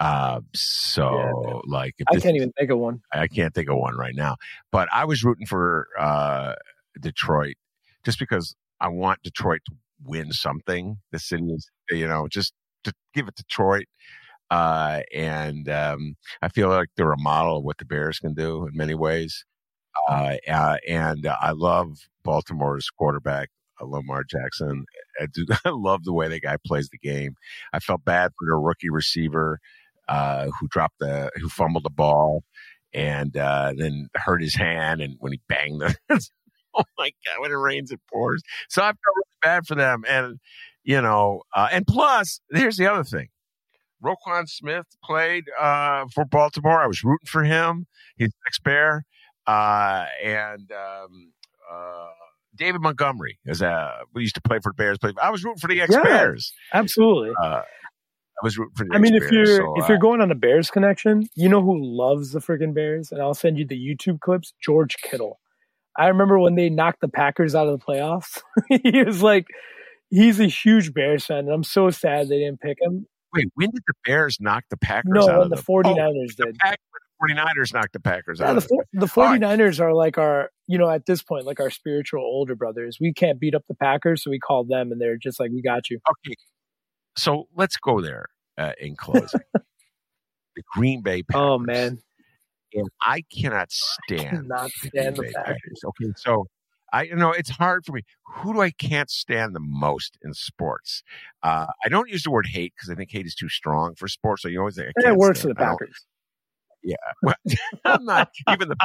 Uh, so, yeah, like, I can't even think of one. I can't think of one right now. But I was rooting for uh, Detroit just because I want Detroit to win something. The city is, you know, just to give it Detroit. Uh, and um, I feel like they're a model of what the Bears can do in many ways. Uh, uh, and I love Baltimore's quarterback, uh, Lamar Jackson. I, do, I love the way the guy plays the game. I felt bad for the rookie receiver uh, who dropped the, who fumbled the ball and uh, then hurt his hand. And when he banged the, oh my God, when it rains, it pours. So I felt really bad for them. And, you know, uh, and plus, here's the other thing. Roquan Smith played uh, for Baltimore. I was rooting for him. He's an ex Bear. Uh, and um, uh, David Montgomery is a we used to play for the Bears. I was rooting for the ex Bears. Yeah, absolutely. Uh, I was rooting for the I mean, if you're so, if uh, you're going on a Bears connection, you know who loves the friggin' Bears, and I'll send you the YouTube clips. George Kittle. I remember when they knocked the Packers out of the playoffs. he was like, he's a huge Bears fan, and I'm so sad they didn't pick him. Wait, when did the Bears knock the Packers No, out when of the the 49ers the did. Pack, the 49ers knocked the Packers Yeah, out the, of four- the 49ers are like our, you know, at this point, like our spiritual older brothers. We can't beat up the Packers, so we call them, and they're just like, we got you. Okay, so let's go there uh, in closing. the Green Bay Packers. Oh, man. And I cannot stand cannot the stand the Packers. Okay, so I you know it's hard for me. Who do I can't stand the most in sports? Uh, I don't use the word hate because I think hate is too strong for sports. So you always think I it works for stand- the I don't- Packers. Well, I'm not even the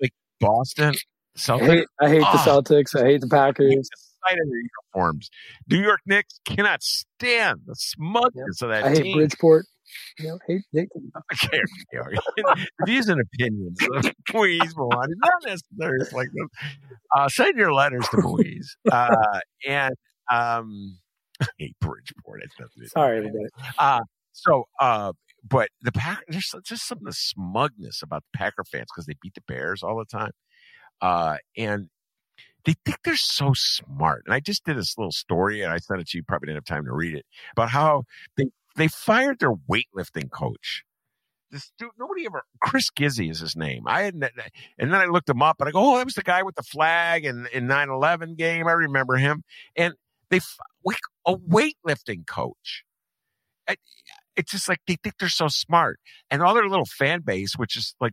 like Boston I hate, I hate the Ah. Celtics. I hate the I hate Packers. the sight of their uniforms. New York Knicks cannot stand the smugness of that I hate team. Bridgeport. You know, hate, hate Okay, okay. Views and opinions of Mueze not necessarily like this. Uh, send your letters to Mueze. Uh, and um, hate Bridgeport. It's nothing Sorry, everybody. Uh, so, uh, but the Pack, there's just some of the smugness about the Packer fans because they beat the Bears all the time. Uh, and they think they're so smart. And I just did this little story and I sent it to you. Probably didn't have time to read it about how they, they fired their weightlifting coach. This dude, nobody ever, Chris Gizzi is his name. I had, and then I looked him up and I go, oh, that was the guy with the flag and in 9 11 game. I remember him. And they, a weightlifting coach. It's just like they think they're so smart. And all their little fan base, which is like,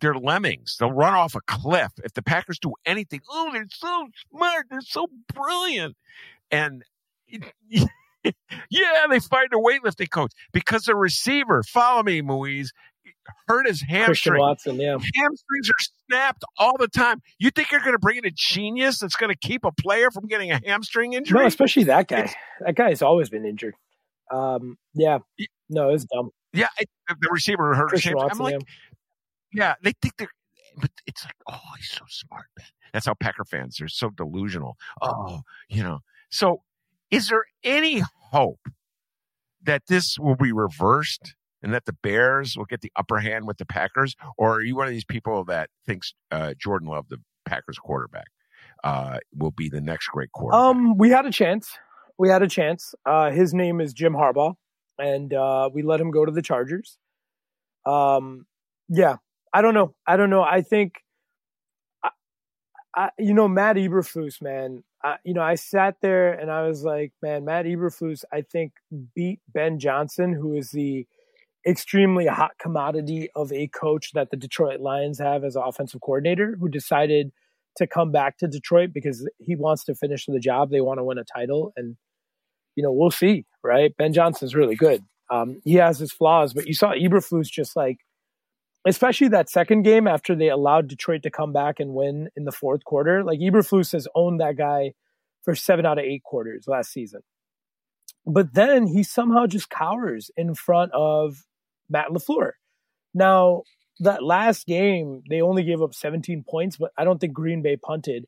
they're lemmings. They'll run off a cliff if the Packers do anything. Oh, they're so smart. They're so brilliant. And yeah, they fired their weightlifting coach because the receiver, follow me, Mueze, hurt his Christian hamstring. Watson, yeah. Hamstrings are snapped all the time. You think you're going to bring in a genius that's going to keep a player from getting a hamstring injury? No, especially that guy. It's- That guy's always been injured. Um, yeah. No, it's dumb. yeah, it, the receiver hurt his Christian hamstring. I'm like, yeah. Yeah, they think they're, but it's like, oh, he's so smart, man. That's how Packer fans are so delusional. Oh, you know. So, is there any hope that this will be reversed and that the Bears will get the upper hand with the Packers, or are you one of these people that thinks uh, Jordan Love, the Packers quarterback, uh, will be the next great quarterback? Um, we had a chance. We had a chance. Uh, his name is Jim Harbaugh, and uh, we let him go to the Chargers. Um, yeah, I don't know. I don't know. I think, I, I, you know, Matt Eberflus, man. You know, I sat there and I was like, man, Matt Eberflus, I think beat Ben Johnson, who is the extremely hot commodity of a coach that the Detroit Lions have as offensive coordinator, who decided to come back to Detroit because he wants to finish the job. They want to win a title, and you know we'll see. Right? Ben Johnson's really good. Um, he has his flaws, but you saw Eberflus just like, especially that second game after they allowed Detroit to come back and win in the fourth quarter. Like Eberflus has owned that guy for seven out of eight quarters last season. But then he somehow just cowers in front of Matt LaFleur. Now, that last game, they only gave up 17 points, but I don't think Green Bay punted.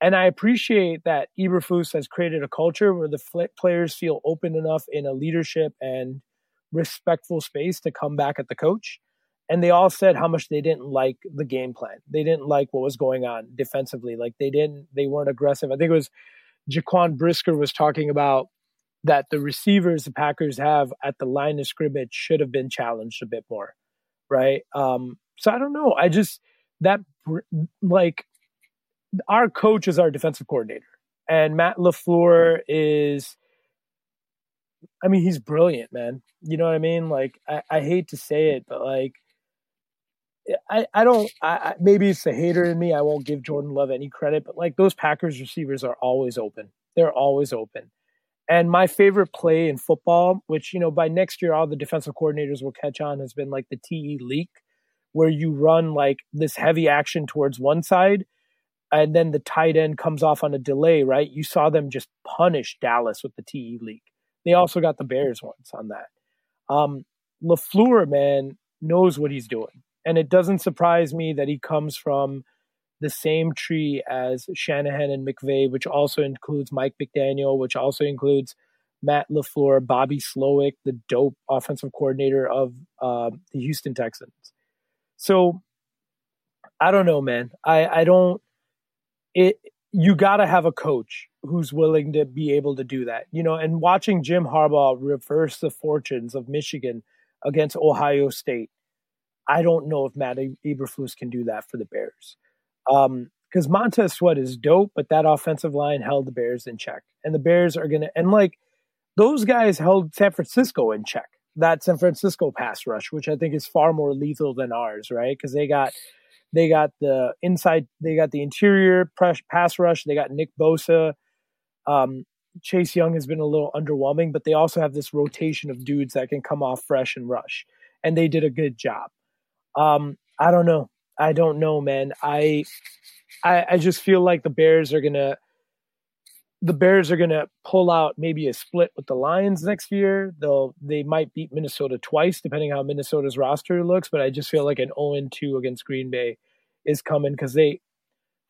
And I appreciate that Eberflus has created a culture where the fl- players feel open enough in a leadership and respectful space to come back at the coach. And they all said how much they didn't like the game plan. They didn't like what was going on defensively. Like they didn't, they weren't aggressive. I think it was Jaquan Brisker was talking about that the receivers the Packers have at the line of scrimmage should have been challenged a bit more, right? Um, so I don't know. I just that like our coach is our defensive coordinator, and Matt LaFleur is. I mean, he's brilliant, man. You know what I mean? Like, I, I hate to say it, but like, I, I don't. I, maybe it's the hater in me. I won't give Jordan Love any credit, but like those Packers receivers are always open. They're always open. And my favorite play in football, which, you know, by next year, all the defensive coordinators will catch on, has been like the TE leak, where you run like this heavy action towards one side and then the tight end comes off on a delay, right? You saw them just punish Dallas with the TE leak. They also got the Bears once on that. Um, LaFleur, man, knows what he's doing. And it doesn't surprise me that he comes from the same tree as Shanahan and McVay, which also includes Mike McDaniel, which also includes Matt LaFleur, Bobby Slowik, the dope offensive coordinator of uh, the Houston Texans. So I don't know, man. I, I don't it you gotta have a coach who's willing to be able to do that. You know, and watching Jim Harbaugh reverse the fortunes of Michigan against Ohio State, I don't know if Matt Eberflus can do that for the Bears. Um, because Montez Sweat is dope, but that offensive line held the Bears in check. And the Bears are gonna and like those guys held San Francisco in check. That San Francisco pass rush, which I think is far more lethal than ours, right? Because they got they got the inside, they got the interior press, pass rush. They got Nick Bosa. Um, Chase Young has been a little underwhelming, but they also have this rotation of dudes that can come off fresh and rush, and they did a good job. Um, I don't know. I don't know, man. I, I, I just feel like the Bears are gonna the Bears are going to pull out maybe a split with the Lions next year. They'll they might beat Minnesota twice, depending how Minnesota's roster looks. But I just feel like an 0 2 against Green Bay is coming because they,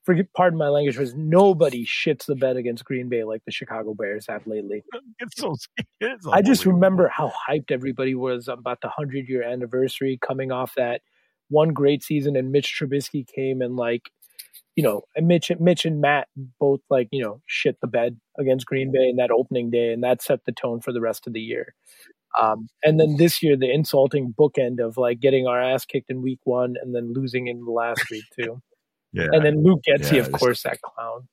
forget, pardon my language, was nobody shits the bed against Green Bay like the Chicago Bears have lately. It's so. It's I just remember how hyped everybody was about the hundred year anniversary, coming off that one great season, and Mitch Trubisky came and like you know, and Mitch, Mitch and Matt both like you know shit the bed against Green Bay in that opening day, and that set the tone for the rest of the year. Um, and then this year, the insulting bookend of like getting our ass kicked in week one and then losing in the last week too. yeah. And then Luke Getsy, Yeah, of course, that clown,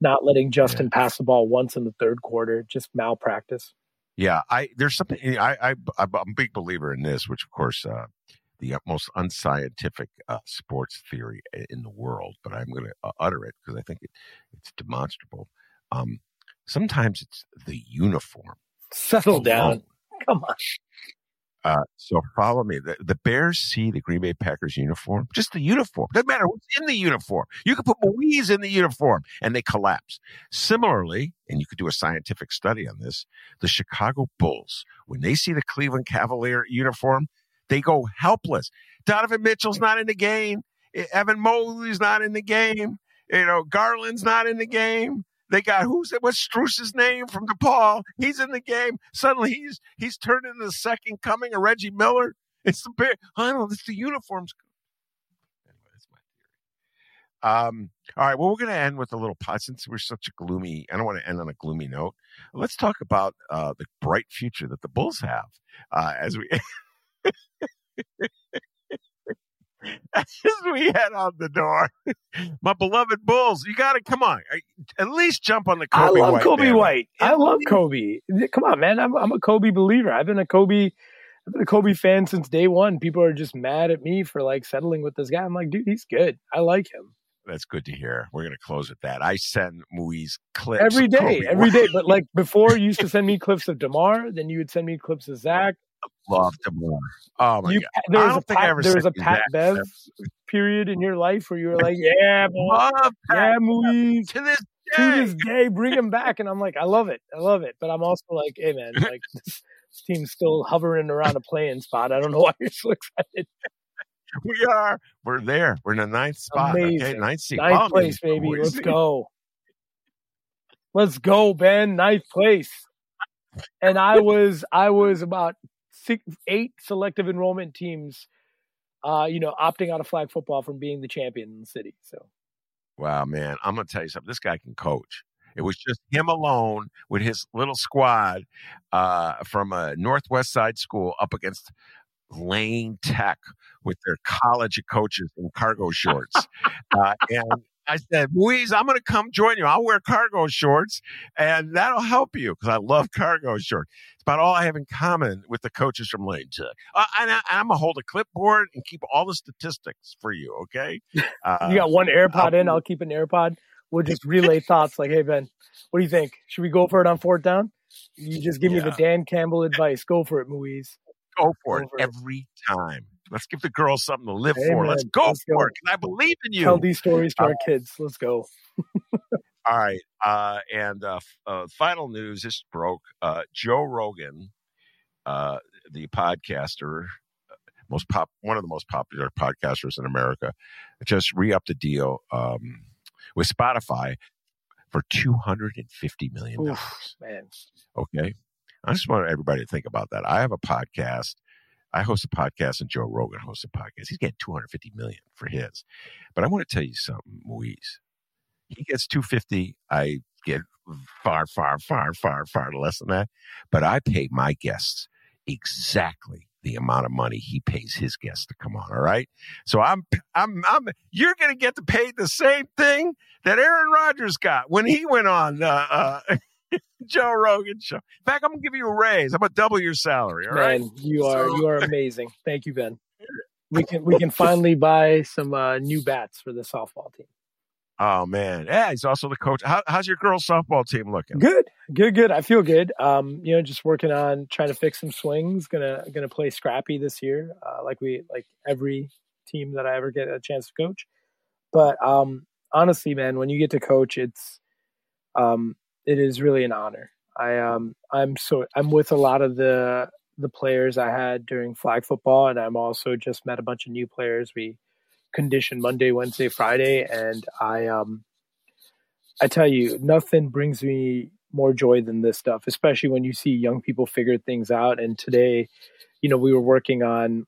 not letting Justin pass the ball once in the third quarter, just malpractice. Yeah, I there's something I I I'm a big believer in this, which of course uh, the most unscientific uh, sports theory in the world, but I'm going to uh, utter it because I think it, it's demonstrable. Um, sometimes it's the uniform. Settle down. Come on. Uh, so follow me. The, the Bears see the Green Bay Packers uniform, just the uniform. Doesn't matter what's in the uniform. You can put Louise in the uniform and they collapse. Similarly, and you could do a scientific study on this, the Chicago Bulls, when they see the Cleveland Cavalier uniform, they go helpless. Donovan Mitchell's not in the game. Evan Mobley's not in the game. You know, Garland's not in the game. They got who's it? What's Strus's name from DePaul? He's in the game. Suddenly he's he's turned into the second coming of Reggie Miller. It's the bear. I don't know. It's the uniforms. That's my theory. Um. All right. Well, we're going to end with a little pot since we're such a gloomy. I don't want to end on a gloomy note. Let's talk about uh, the bright future that the Bulls have uh, as we as we head out the door. My beloved Bulls, you got to come on. At least jump on the Coby I love White Coby bandwagon. White. I love Coby. Come on, man. I'm I'm a Coby believer. I've been a Coby I've been a Coby fan since day one. People are just mad at me for like settling with this guy. I'm like, dude, he's good. I like him. That's good to hear. We're going to close with that. I send Mueze clips Every day, every White. day. But like before, you used to send me clips of DeMar, then you would send me clips of Zach. Love DeMar. Oh my You, god! there I was a don't think I ever there was a Pat that. Bev period in your life where you were like, yeah, boy, Love yeah, Pat Mueze. to this To this day, bring him back, and I'm like, I love it, I love it. But I'm also like, hey man, like this, this team's still hovering around a playing spot. I don't know why you're so excited. We are. We're there. We're in the ninth spot. Okay, ninth seed. Ninth Oh, place, man, baby. Let's go. Let's go, Ben. Ninth place. And I was I was about six, eight selective enrollment teams, uh, you know, opting out of flag football from being the champion in the city. So Wow, man. I'm to tell you something. This guy can coach. It was just him alone with his little squad uh, from a Northwest Side school up against Lane Tech with their college coaches in cargo shorts. uh, and I said, Mueze, I'm going to come join you. I'll wear cargo shorts and that'll help you because I love cargo shorts. It's about all I have in common with the coaches from Lane Tech. Uh, and I, I'm going to hold a clipboard and keep all the statistics for you, okay? Uh, you got one AirPod I'll- in, I'll keep an AirPod. We'll just relay thoughts like, hey Ben, what do you think? Should we go for it on fourth down? You just give me the Dan Campbell advice. Go for it, Mueze. go for Go it for it. every time. Let's give the girls something to live Amen. for. Let's go Let's for go. it. I believe in you. Tell these stories to Uh, our kids. Let's go. All right. Uh, and uh, uh, final news this broke. Uh, Joe Rogan, uh, the podcaster, most pop, one of the most popular podcasters in America, just re upped the deal um, with Spotify for two hundred and fifty million dollars. Man, Okay, I just want everybody to think about that. I have a podcast. I host a podcast, and Joe Rogan hosts a podcast. He's getting two hundred fifty million for his. But I want to tell you something, Mueze. He gets two fifty. I get far, far, far, far, far less than that. But I pay my guests exactly the amount of money he pays his guests to come on. All right. So I'm, I'm, I'm, you're going to get to pay the same thing that Aaron Rodgers got when he went on, uh, uh, Joe Rogan show. In fact, I'm gonna give you a raise. I'm gonna double your salary. All right. man, you are So- you are amazing. Thank you, Ben. We can we can finally buy some uh, new bats for the softball team. Oh man, yeah. He's also the coach. How, how's your girls softball team looking? Good, good, good. I feel good. Um, you know, just working on trying to fix some swings. Gonna gonna play scrappy this year, uh, like we like every team that I ever get a chance to coach. But um, honestly, man, when you get to coach, it's um, it is really an honor. I um, I'm so I'm with a lot of the the players I had during flag football, and I'm also just met a bunch of new players. We condition Monday, Wednesday, Friday, and I um, I tell you, nothing brings me more joy than this stuff, especially when you see young people figure things out. And today, you know, we were working on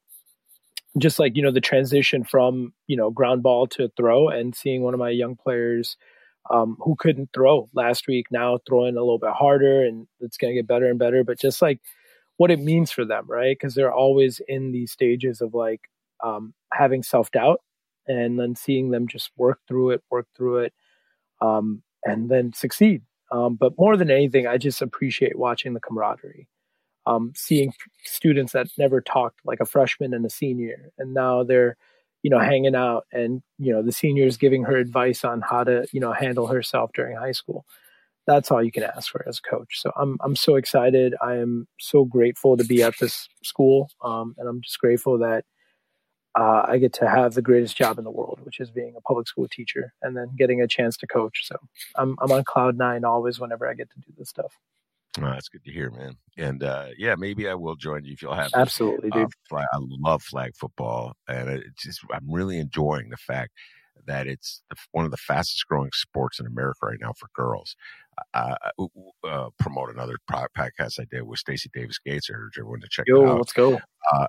just like, you know, the transition from, you know, ground ball to throw and seeing one of my young players um, who couldn't throw last week now throwing a little bit harder and it's going to get better and better. But just like what it means for them, right? Because they're always in these stages of like um, having self doubt and then seeing them just work through it, work through it, um, and then succeed. Um, but more than anything, I just appreciate watching the camaraderie, um, seeing students that never talked, like a freshman and a senior, and now they're, you know, hanging out, and you know, the seniors giving her advice on how to, you know, handle herself during high school. That's all you can ask for as a coach. So I'm I'm so excited. I am so grateful to be at this school, um, and I'm just grateful that uh, I get to have the greatest job in the world, which is being a public school teacher and then getting a chance to coach. So I'm I'm on cloud nine always whenever I get to do this stuff. Oh, that's good to hear, man. And uh, yeah, maybe I will join you if you'll have. Absolutely, Uh, dude. flag, I love flag football, and it's just I'm really enjoying the fact that it's one of the fastest growing sports in America right now for girls. Uh, uh, promote another podcast I did with Stacey Davis Gates. I urge everyone to check it out. let's go. Uh,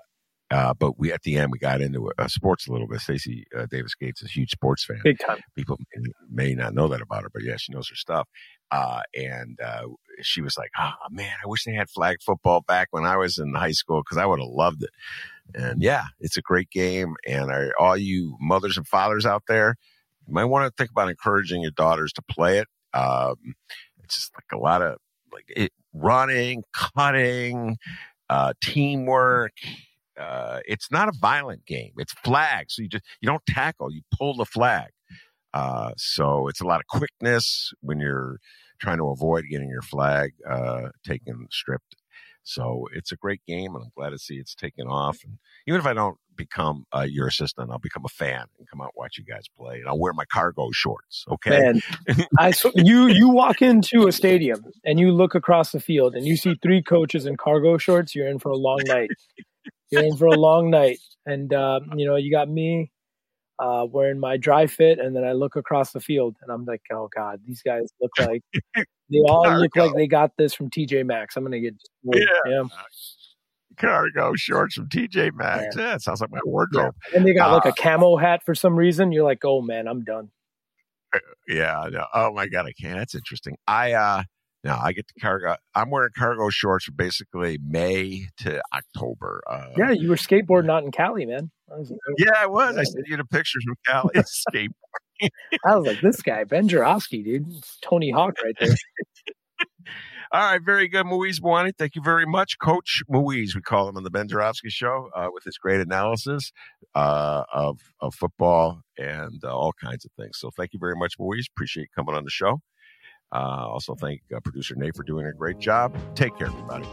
but we at the end we got into uh, sports a little bit. Stacey uh, Davis Gates is a huge sports fan. Big time. People may, may not know that about her, but yeah, she knows her stuff. Uh, and uh, she was like, "Oh man, I wish they had flag football back when I was in high school because I would have loved it." And yeah, it's a great game. And are, all you mothers and fathers out there, you might want to think about encouraging your daughters to play it. Um, it's just like a lot of like it, running, cutting, uh, teamwork. Uh, it's not a violent game. It's flag. So you just, you don't tackle, you pull the flag. Uh, so it's a lot of quickness when you're trying to avoid getting your flag, uh, taken stripped. So it's a great game and I'm glad to see it's taken off. And even if I don't become uh, your assistant, I'll become a fan and come out and watch you guys play and I'll wear my cargo shorts. Okay. Man, I sw- you you walk into a stadium and you look across the field and you see three coaches in cargo shorts. You're in for a long night. You're in for a long night, and uh, you know you got me uh, wearing my dry fit, and then I look across the field and I'm like, oh god, these guys look like they all look like they got this from TJ Maxx. I'm gonna get. Yeah. yeah. cargo shorts from TJ Maxx. Yeah, it sounds like my wardrobe. And they got like Uh, a camo hat for some reason. You're like, oh man, I'm done. Yeah. I know. Oh my god, I can't. That's interesting. I uh no, I get to cargo. I'm wearing cargo shorts from basically May to October. Uh, Yeah, you were skateboarding out in Cali, man. I was, yeah, I was. I sent you the pictures from Cali skateboarding. I was like, this guy, Ben Joravsky, dude. It's Tony Hawk right there. All right, very good, Mueze Bawany. Thank you very much, Coach Mueze. We call him on the Ben Joravsky Show uh, with his great analysis uh, of of football and uh, all kinds of things. So, thank you very much, Mueze. Appreciate you coming on the show. Uh, also, thank uh, producer Nate for doing a great job. Take care, everybody.